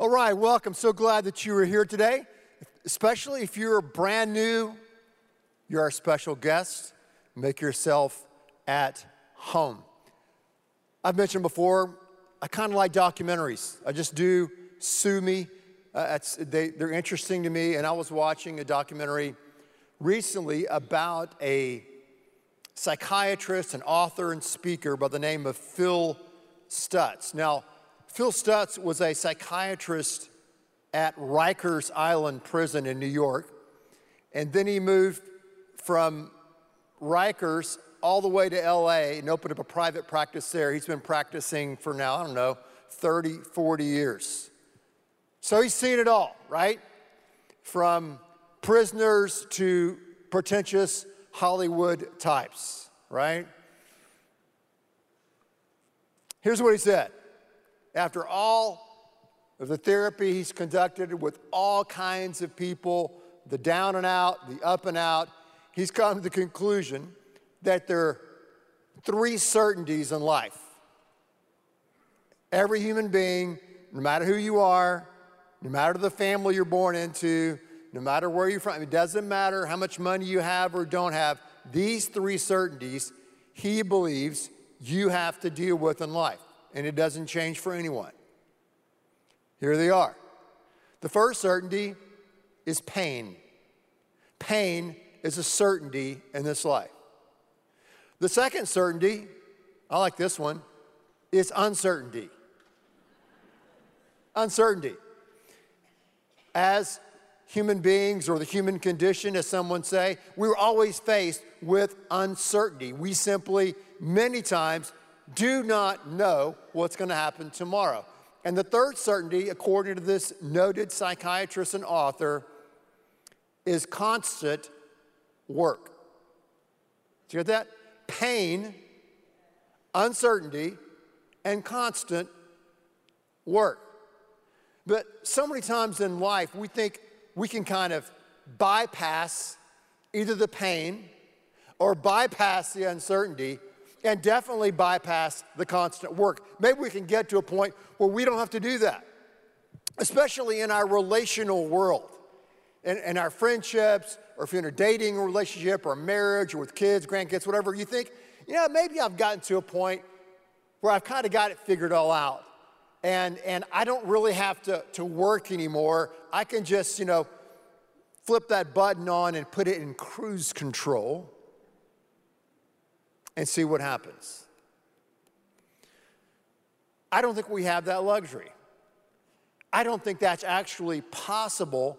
All right, welcome. So glad that you are here today, especially if you're brand new, you're our special guest. Make yourself at home. I've mentioned before, I kind of like documentaries. I just do. Sue me. Uh, they, they're interesting to me. And I was watching a documentary recently about a psychiatrist, an author, and speaker by the name of Phil Stutz. Now, Phil Stutz was a psychiatrist at Rikers Island Prison in New York, and then he moved from Rikers all the way to LA and opened up a private practice there. He's been practicing for now, I don't know, 30, 40 years. So he's seen it all, right? From prisoners to pretentious Hollywood types, right? Here's what he said after all of the therapy he's conducted with all kinds of people, the down and out, the up and out, he's come to the conclusion that there are three certainties in life. Every human being, no matter who you are, no matter the family you're born into, no matter where you're from, it doesn't matter how much money you have or don't have, these three certainties he believes you have to deal with in life, and it doesn't change for anyone. Here they are. The first certainty is pain. Pain is a certainty in this life. The second certainty, I like this one, is uncertainty. uncertainty. As human beings or the human condition, as someone say, we're always faced with uncertainty. We simply, many times, do not know what's going to happen tomorrow. And the third certainty, according to this noted psychiatrist and author, is constant work. Do you get that? Pain, uncertainty, and constant work. But so many times in life, we think we can kind of bypass either the pain or bypass the uncertainty and definitely bypass the constant work. Maybe we can get to a point where we don't have to do that, especially in our relational world, in, in our friendships, or if you're in a dating relationship or marriage or with kids, grandkids, whatever, you think, you know, maybe I've gotten to a point where I've kind of got it figured all out. And, and I don't really have to, to work anymore. I can just, you know, flip that button on and put it in cruise control and see what happens. I don't think we have that luxury. I don't think that's actually possible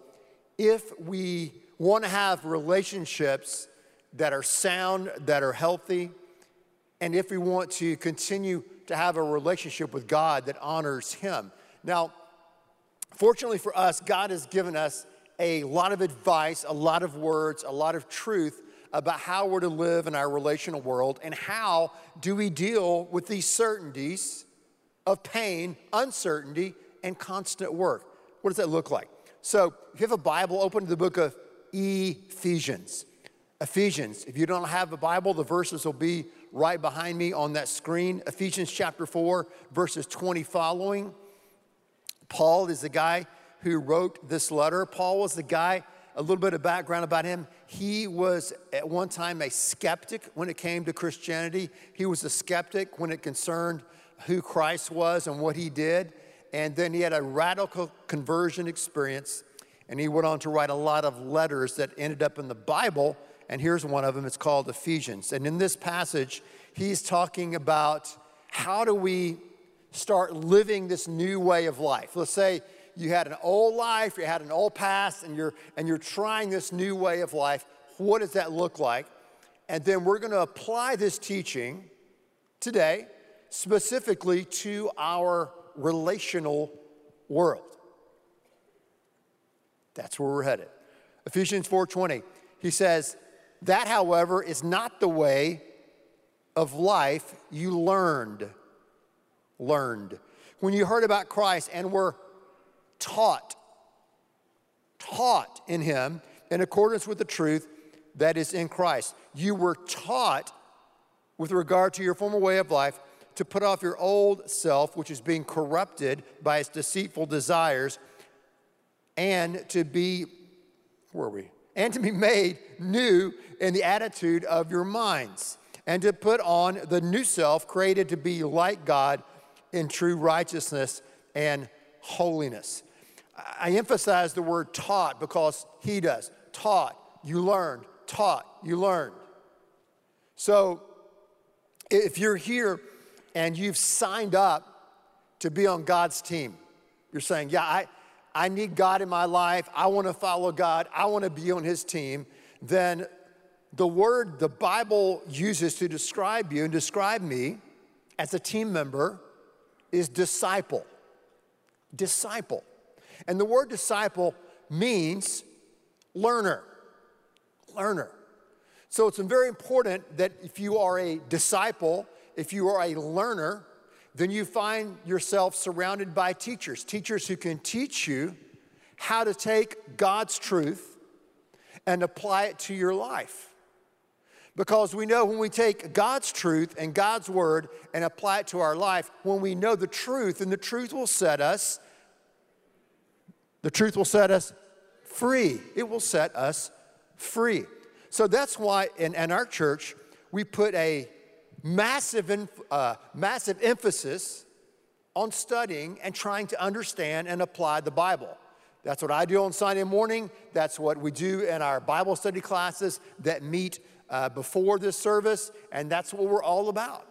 if we want to have relationships that are sound, that are healthy, and if we want to continue to have a relationship with God that honors Him. Now, fortunately for us, God has given us a lot of advice, a lot of words, a lot of truth about how we're to live in our relational world and how do we deal with these certainties of pain, uncertainty, and constant work. What does that look like? So, if you have a Bible, open to the book of Ephesians. Ephesians. If you don't have a Bible, the verses will be right behind me on that screen. Ephesians chapter 4, verses 20 following. Paul is the guy who wrote this letter. Paul was the guy a little bit of background about him. He was at one time a skeptic when it came to Christianity. He was a skeptic when it concerned who Christ was and what he did. And then he had a radical conversion experience. And he went on to write a lot of letters that ended up in the Bible. And here's one of them it's called Ephesians. And in this passage, he's talking about how do we start living this new way of life. Let's say you had an old life, you had an old past, and you're, and you're trying this new way of life. What does that look like? And then we're going to apply this teaching today specifically to our relational world. That's where we're headed. Ephesians 4:20. He says, "That however is not the way of life you learned." Learned. When you heard about Christ and were taught, taught in Him in accordance with the truth that is in Christ. You were taught with regard to your former way of life to put off your old self, which is being corrupted by its deceitful desires, and to be, where are we? And to be made new in the attitude of your minds, and to put on the new self, created to be like God in true righteousness and holiness. I emphasize the word taught because he does. Taught, you learned. Taught, you learned. So if you're here and you've signed up to be on God's team, you're saying, Yeah, I, I need God in my life. I want to follow God. I want to be on his team. Then the word the Bible uses to describe you and describe me as a team member is disciple. Disciple. And the word disciple means learner. Learner. So it's very important that if you are a disciple, if you are a learner, then you find yourself surrounded by teachers, teachers who can teach you how to take God's truth and apply it to your life. Because we know when we take God's truth and God's word and apply it to our life, when we know the truth, and the truth will set us, the truth will set us free. It will set us free. So that's why in, in our church, we put a massive, uh, massive emphasis on studying and trying to understand and apply the Bible. That's what I do on Sunday morning. That's what we do in our Bible study classes that meet uh, before this service, and that's what we're all about.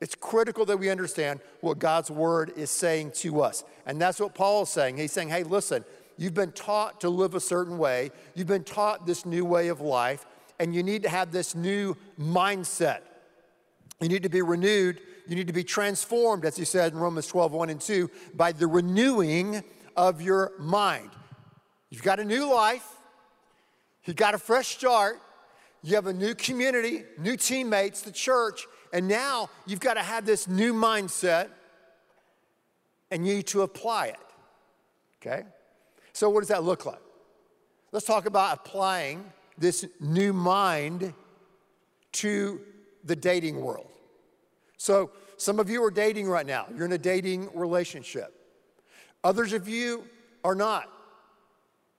It's critical that we understand what God's word is saying to us. And that's what Paul is saying. He's saying, hey, listen, you've been taught to live a certain way, you've been taught this new way of life, and you need to have this new mindset. You need to be renewed. You need to be transformed, as he said in Romans 12, 1 and 2, by the renewing of your mind. You've got a new life, you've got a fresh start, you have a new community, new teammates, the church, and now you've got to have this new mindset and you need to apply it. Okay? So, what does that look like? Let's talk about applying this new mind to the dating world. So, some of you are dating right now, you're in a dating relationship. Others of you are not.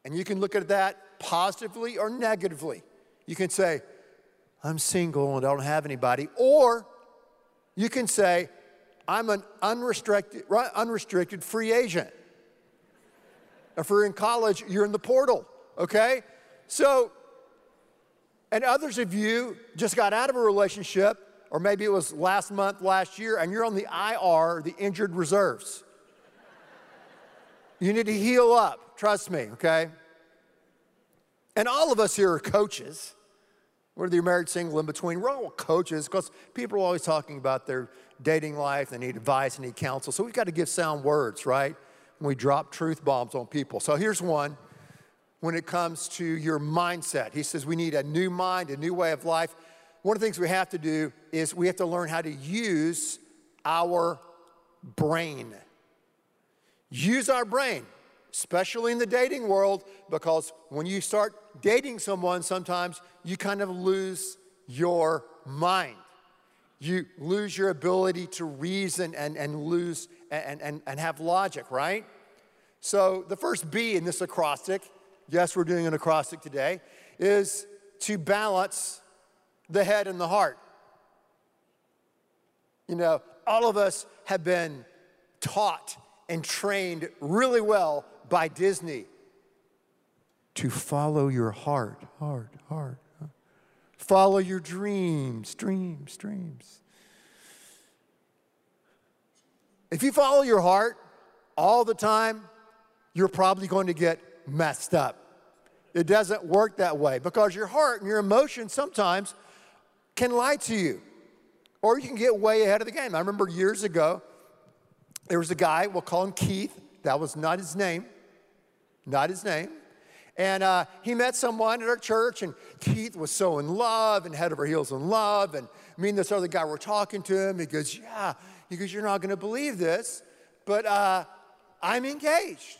And you can look at that positively or negatively. You can say, I'm single and I don't have anybody. Or you can say, I'm an unrestricted, unrestricted free agent. If you're in college, you're in the portal, okay? So, and others of you just got out of a relationship, or maybe it was last month, last year, and you're on the IR, the injured reserves. You need to heal up, trust me, okay? And all of us here are coaches. Whether you're married, single, in between, we're all coaches because people are always talking about their dating life, they need advice, they need counsel. So we've got to give sound words, right? When we drop truth bombs on people. So here's one when it comes to your mindset. He says we need a new mind, a new way of life. One of the things we have to do is we have to learn how to use our brain. Use our brain, especially in the dating world, because when you start dating someone, sometimes you kind of lose your mind. You lose your ability to reason and, and lose and, and, and have logic, right? So, the first B in this acrostic, yes, we're doing an acrostic today, is to balance the head and the heart. You know, all of us have been taught and trained really well by Disney to follow your heart, heart, heart. Follow your dreams, dreams, dreams. If you follow your heart all the time, you're probably going to get messed up. It doesn't work that way because your heart and your emotions sometimes can lie to you, or you can get way ahead of the game. I remember years ago, there was a guy, we'll call him Keith. That was not his name, not his name. And uh, he met someone at our church, and Keith was so in love and head over heels in love. And me and this other guy were talking to him. He goes, Yeah, he goes, You're not going to believe this, but uh, I'm engaged.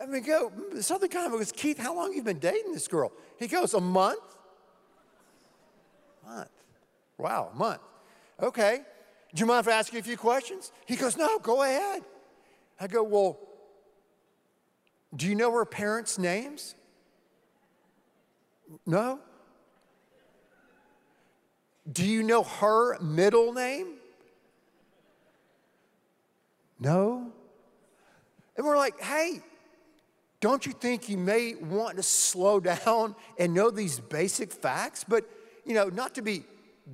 I mean, go, this other guy goes, Keith, how long have you been dating this girl? He goes, A month? Month. Wow, a month. Okay. Do you mind if I ask you a few questions? He goes, No, go ahead. I go, Well, do you know her parents' names? No. Do you know her middle name? No. And we're like, hey, don't you think you may want to slow down and know these basic facts? But, you know, not to be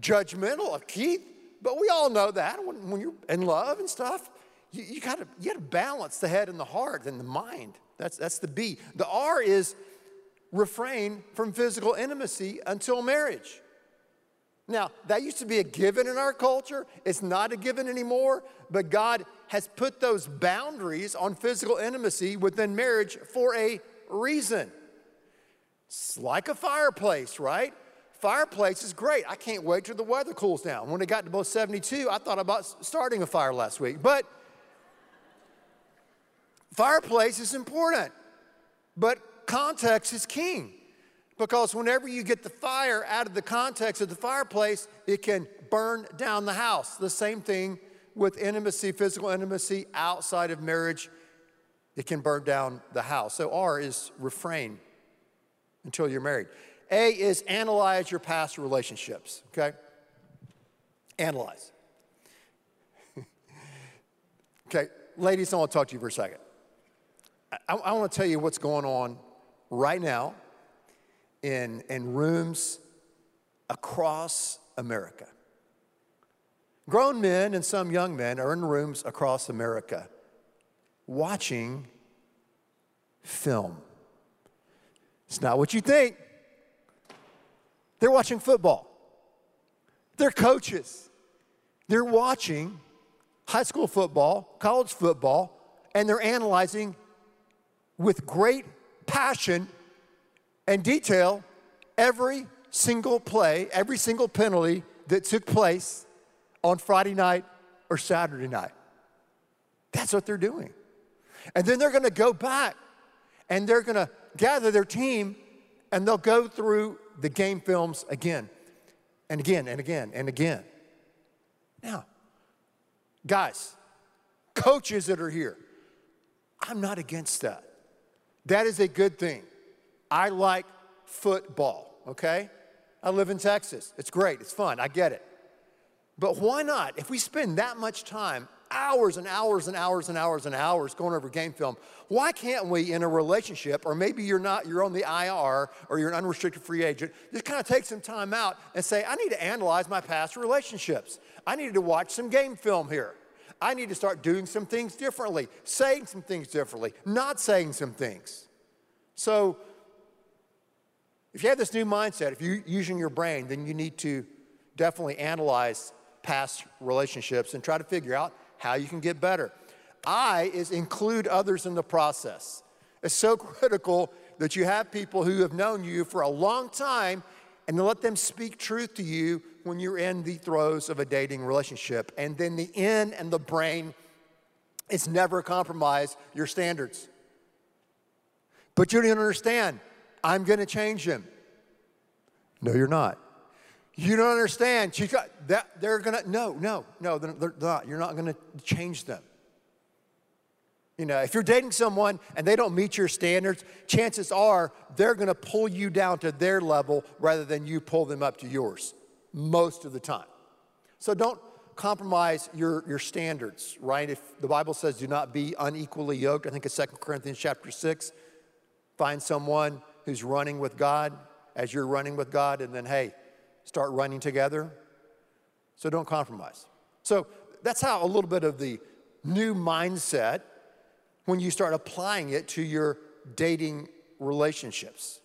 judgmental of Keith, but we all know that when, when you're in love and stuff, you, you gotta you gotta balance the head and the heart and the mind. That's that's the B. The R is refrain from physical intimacy until marriage. Now, that used to be a given in our culture. It's not a given anymore, but God has put those boundaries on physical intimacy within marriage for a reason. It's like a fireplace, right? Fireplace is great. I can't wait till the weather cools down. When it got to about 72, I thought about starting a fire last week. But fireplace is important, but context is king. Because whenever you get the fire out of the context of the fireplace, it can burn down the house. The same thing with intimacy, physical intimacy outside of marriage, it can burn down the house. So R is refrain until you're married. A is analyze your past relationships, okay? Analyze. okay, ladies, I want to talk to you for a second. I, I want to tell you what's going on right now in, in rooms across America. Grown men and some young men are in rooms across America watching film. It's not what you think. They're watching football. They're coaches. They're watching high school football, college football, and they're analyzing with great passion and detail every single play, every single penalty that took place on Friday night or Saturday night. That's what they're doing. And then they're going to go back and they're going to gather their team and they'll go through the game films again and again and again and again. Now, guys, coaches that are here, I'm not against that. That is a good thing. I like football, okay? I live in Texas. It's great, it's fun, I get it. But why not? If we spend that much time, hours and hours and hours and hours and hours going over game film, why can't we in a relationship, or maybe you're not, you're on the IR or you're an unrestricted free agent, just kind of take some time out and say, I need to analyze my past relationships. I need to watch some game film here. I need to start doing some things differently, saying some things differently, not saying some things. So if you have this new mindset, if you're using your brain, then you need to definitely analyze past relationships and try to figure out how you can get better. I is include others in the process. It's so critical that you have people who have known you for a long time and to let them speak truth to you when you're in the throes of a dating relationship. And then the in and the brain is never compromise your standards. But you don't understand I'm going to change him. No, you're not. You don't understand. She's got that. They're to, no, no, no, they're, they're not. You're not to change them. You know, if you're dating someone and they don't meet your standards, chances are they're to pull you down to their level rather than you pull them up to yours most of the time. So don't compromise your, your standards, right? If the Bible says do not be unequally yoked, I think it's 2 Corinthians chapter 6. Find someone who's running with God as you're running with God, and then, hey, start running together. So don't compromise. So that's how a little bit of the new mindset when you start applying it to your dating relationships.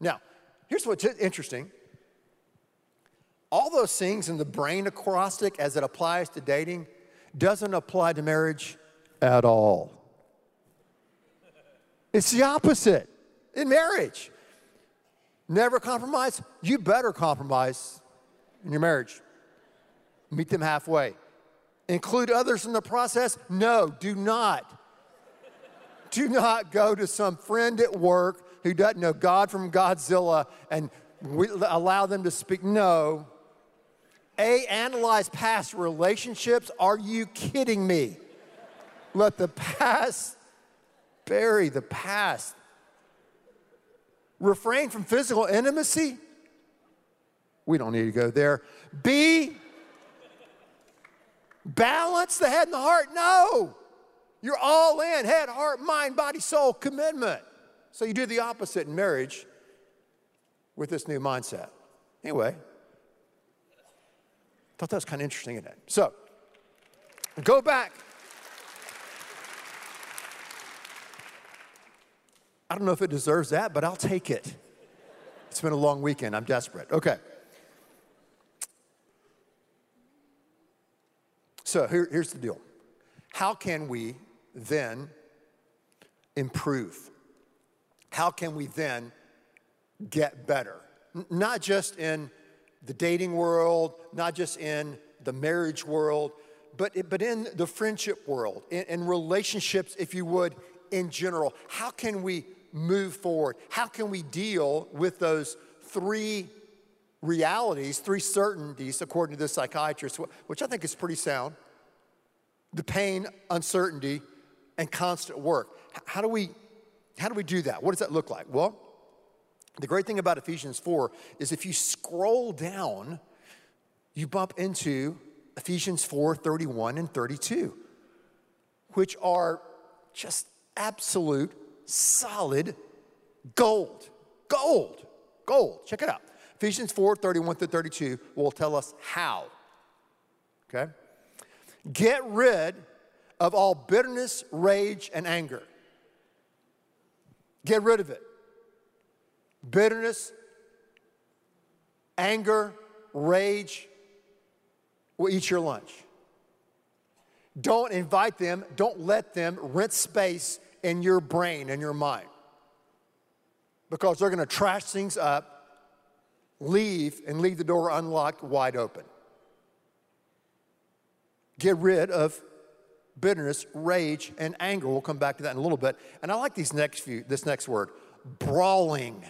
Now, here's what's interesting. All those things in the brain acrostic as it applies to dating doesn't apply to marriage at all. It's the opposite in marriage. Never compromise? You better compromise in your marriage. Meet them halfway. Include others in the process? No, do not. do not go to some friend at work who doesn't know God from Godzilla and allow them to speak. No. A, analyze past relationships. Are you kidding me? Let the past bury the past. Refrain from physical intimacy. We don't need to go there. B, balance the head and the heart. No, you're all in head, heart, mind, body, soul, commitment. So you do the opposite in marriage with this new mindset. Anyway, thought that was kind of interesting, isn't it? So, go back. I don't know if it deserves that, but I'll take it. It's been a long weekend. I'm desperate. Okay. So here, here's the deal How can we then improve? How can we then get better? N- not just in the dating world, not just in the marriage world, but, but in the friendship world, in, in relationships, if you would, in general. How can we move forward? How can we deal with those three realities, three certainties, according to this psychiatrist, which I think is pretty sound the pain, uncertainty, and constant work. How do we, how do, we do that? What does that look like? Well, the great thing about Ephesians 4 is if you scroll down, you bump into Ephesians 4 31 and 32, which are just absolute solid gold. Gold. Gold. Check it out. Ephesians 4 31 to 32 will tell us how. Okay? Get rid of all bitterness, rage, and anger. Get rid of it. Bitterness, anger, rage will eat your lunch. Don't invite them, don't let them rent space in your brain and your mind because they're going to trash things up, leave, and leave the door unlocked wide open. Get rid of bitterness, rage, and anger. We'll come back to that in a little bit. And I like these next few, this next word, brawling.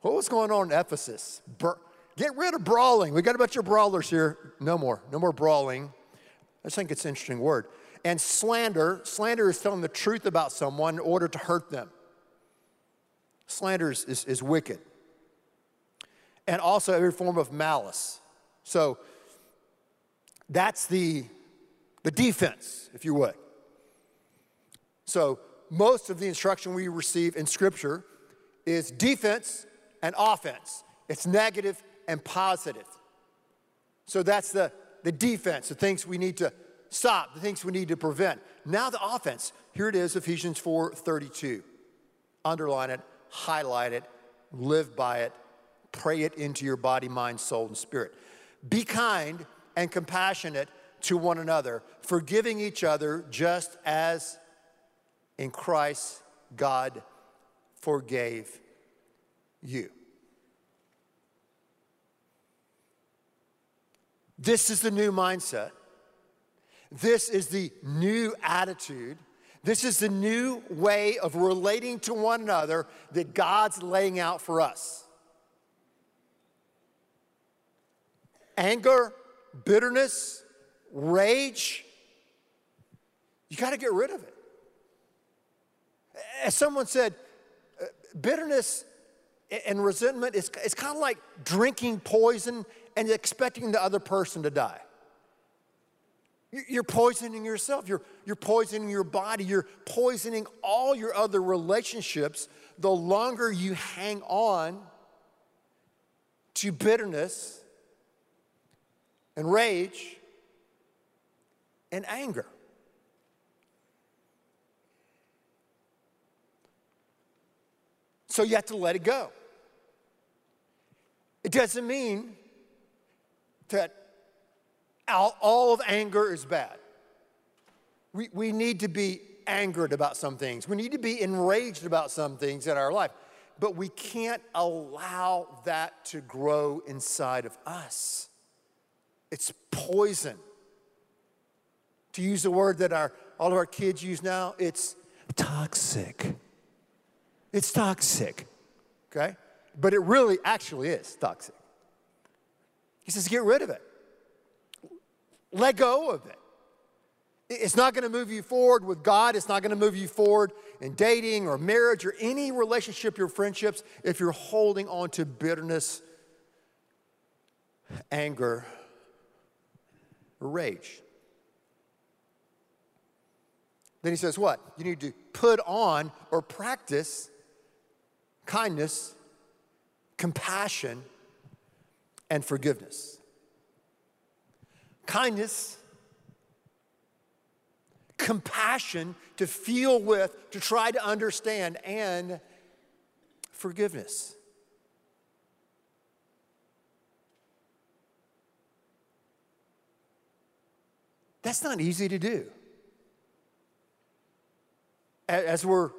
What was going on in Ephesus? Bur- Get rid of brawling. We got a bunch of brawlers here. No more. No more brawling. I just think it's an interesting word. And slander, slander is telling the truth about someone in order to hurt them. Slander is, is, is wicked. And also every form of malice. So that's the, the defense, if you would. So most of the instruction we receive in Scripture is defense and offense. It's negative and positive. So that's the, the defense, the things we need to stop, the things we need to prevent. Now the offense. Here it is, Ephesians 4 32. Underline it, highlight it, live by it, pray it into your body, mind, soul, and spirit. Be kind and compassionate to one another, forgiving each other just as in Christ God forgave you. This is the new mindset. This is the new attitude. This is the new way of relating to one another that God's laying out for us. Anger, bitterness, rage, you got to get rid of it. As someone said, uh, bitterness and resentment is it's kind of like drinking poison and expecting the other person to die. You're poisoning yourself. You're, you're poisoning your body. You're poisoning all your other relationships the longer you hang on to bitterness and rage and anger. So you have to let it go. It doesn't mean that all of anger is bad. We, we need to be angered about some things. We need to be enraged about some things in our life. But we can't allow that to grow inside of us. It's poison. To use the word that our, all of our kids use now, it's toxic. It's toxic, okay? But it really actually is toxic. He says, get rid of it. Let go of it. It's not going to move you forward with God. It's not going to move you forward in dating or marriage or any relationship your friendships if you're holding on to bitterness, anger, rage. Then he says, What? You need to put on or practice kindness, compassion, and forgiveness. Kindness, compassion to feel with, to try to understand, and forgiveness. That's not easy to do. As we're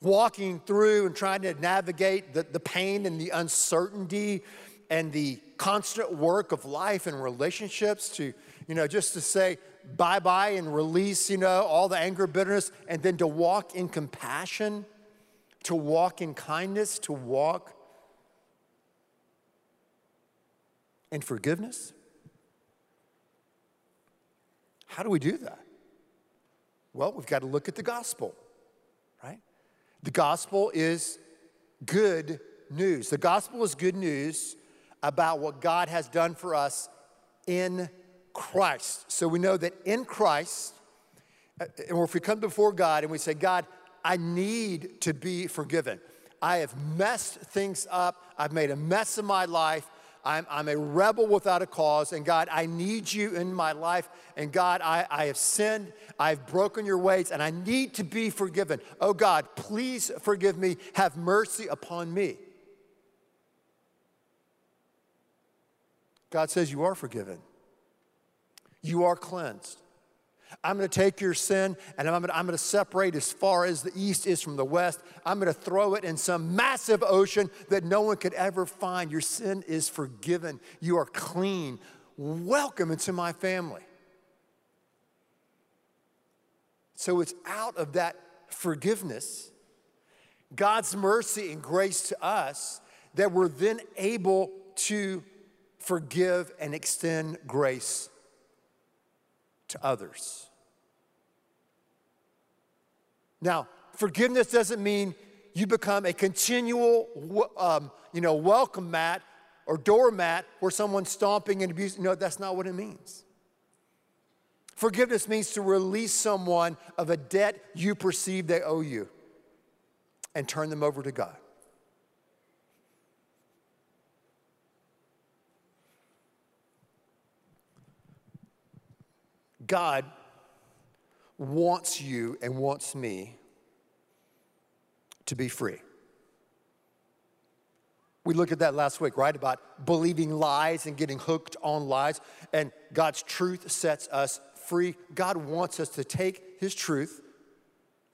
walking through and trying to navigate the, the pain and the uncertainty and the constant work of life and relationships to, you know, just to say bye bye and release, you know, all the anger, bitterness, and then to walk in compassion, to walk in kindness, to walk in forgiveness. How do we do that? Well, we've got to look at the gospel, right? The gospel is good news. The gospel is good news about what God has done for us in Christ. So we know that in Christ, uh, and if we come before God and we say, God, I need to be forgiven. I have messed things up. I've made a mess of my life. I'm, I'm a rebel without a cause. And God, I need you in my life. And God, I, I have sinned. I've broken your ways and I need to be forgiven. Oh God, please forgive me. Have mercy upon me. God says, You are forgiven, you are cleansed. I'm going to take your sin and I'm going, to, I'm going to separate as far as the east is from the west. I'm going to throw it in some massive ocean that no one could ever find. Your sin is forgiven. You are clean. Welcome into my family. So it's out of that forgiveness, God's mercy and grace to us, that we're then able to forgive and extend grace to others. Now, forgiveness doesn't mean you become a continual, um, you know, welcome mat or doormat where someone's stomping and abusing. No, that's not what it means. Forgiveness means to release someone of a debt you perceive they owe you and turn them over to God. God wants you and wants me to be free. We looked at that last week, right? About believing lies and getting hooked on lies. And God's truth sets us free. God wants us to take His truth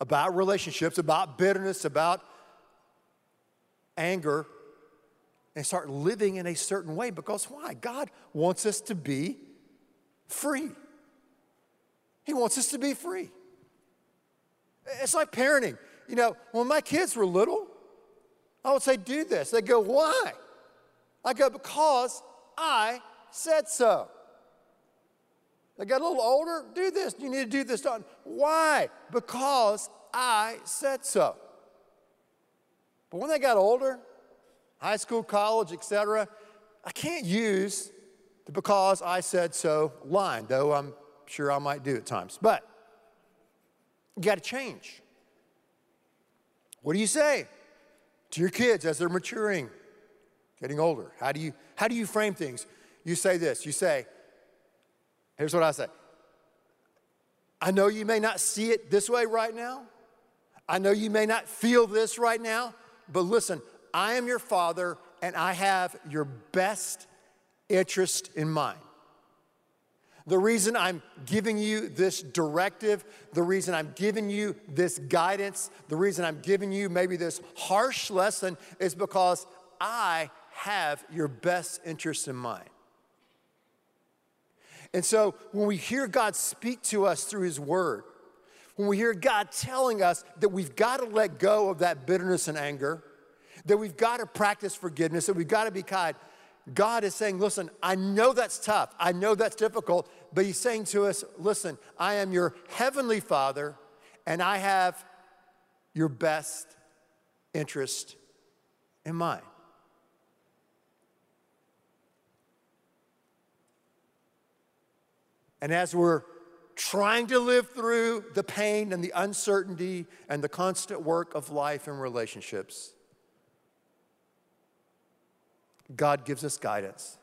about relationships, about bitterness, about anger, and start living in a certain way because why? God wants us to be free. He wants us to be free. It's like parenting. You know, when my kids were little, I would say, do this. They go, why? I go, because I said so. They got a little older, do this. You need to do this. Why? Because I said so. But when they got older, high school, college, etc., I can't use the because I said so line, though I'm sure I might do at times. But you got to change. What do you say to your kids as they're maturing, getting older? How do you, how do you frame things? You say this you say, here's what I say I know you may not see it this way right now. I know you may not feel this right now, but listen, I am your father and I have your best interest in mind. The reason I'm giving you this directive, the reason I'm giving you this guidance, the reason I'm giving you maybe this harsh lesson is because I have your best interest in mind. And so when we hear God speak to us through His Word, when we hear God telling us that we've got to let go of that bitterness and anger, that we've got to practice forgiveness, that we've got to be kind, God is saying, listen, I know that's tough. I know that's difficult, but He's saying to us, listen, I am your heavenly Father, and I have your best interest in mind. And as we're trying to live through the pain and the uncertainty and the constant work of life and relationships, God gives us guidance.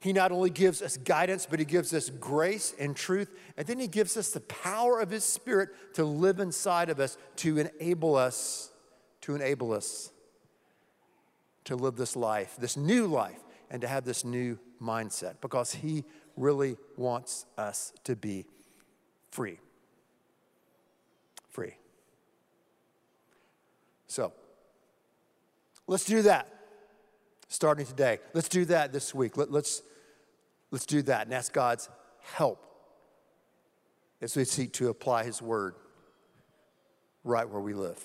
He not only gives us guidance, but He gives us grace and truth, and then He gives us the power of His Spirit to live inside of us to enable us, to enable us to live this life, this new life, and to have this new mindset because He really wants us to be free. Free. So, let's do that starting today. Let's do that this week. Let, let's, let's do that and ask God's help as we seek to apply His word right where we live.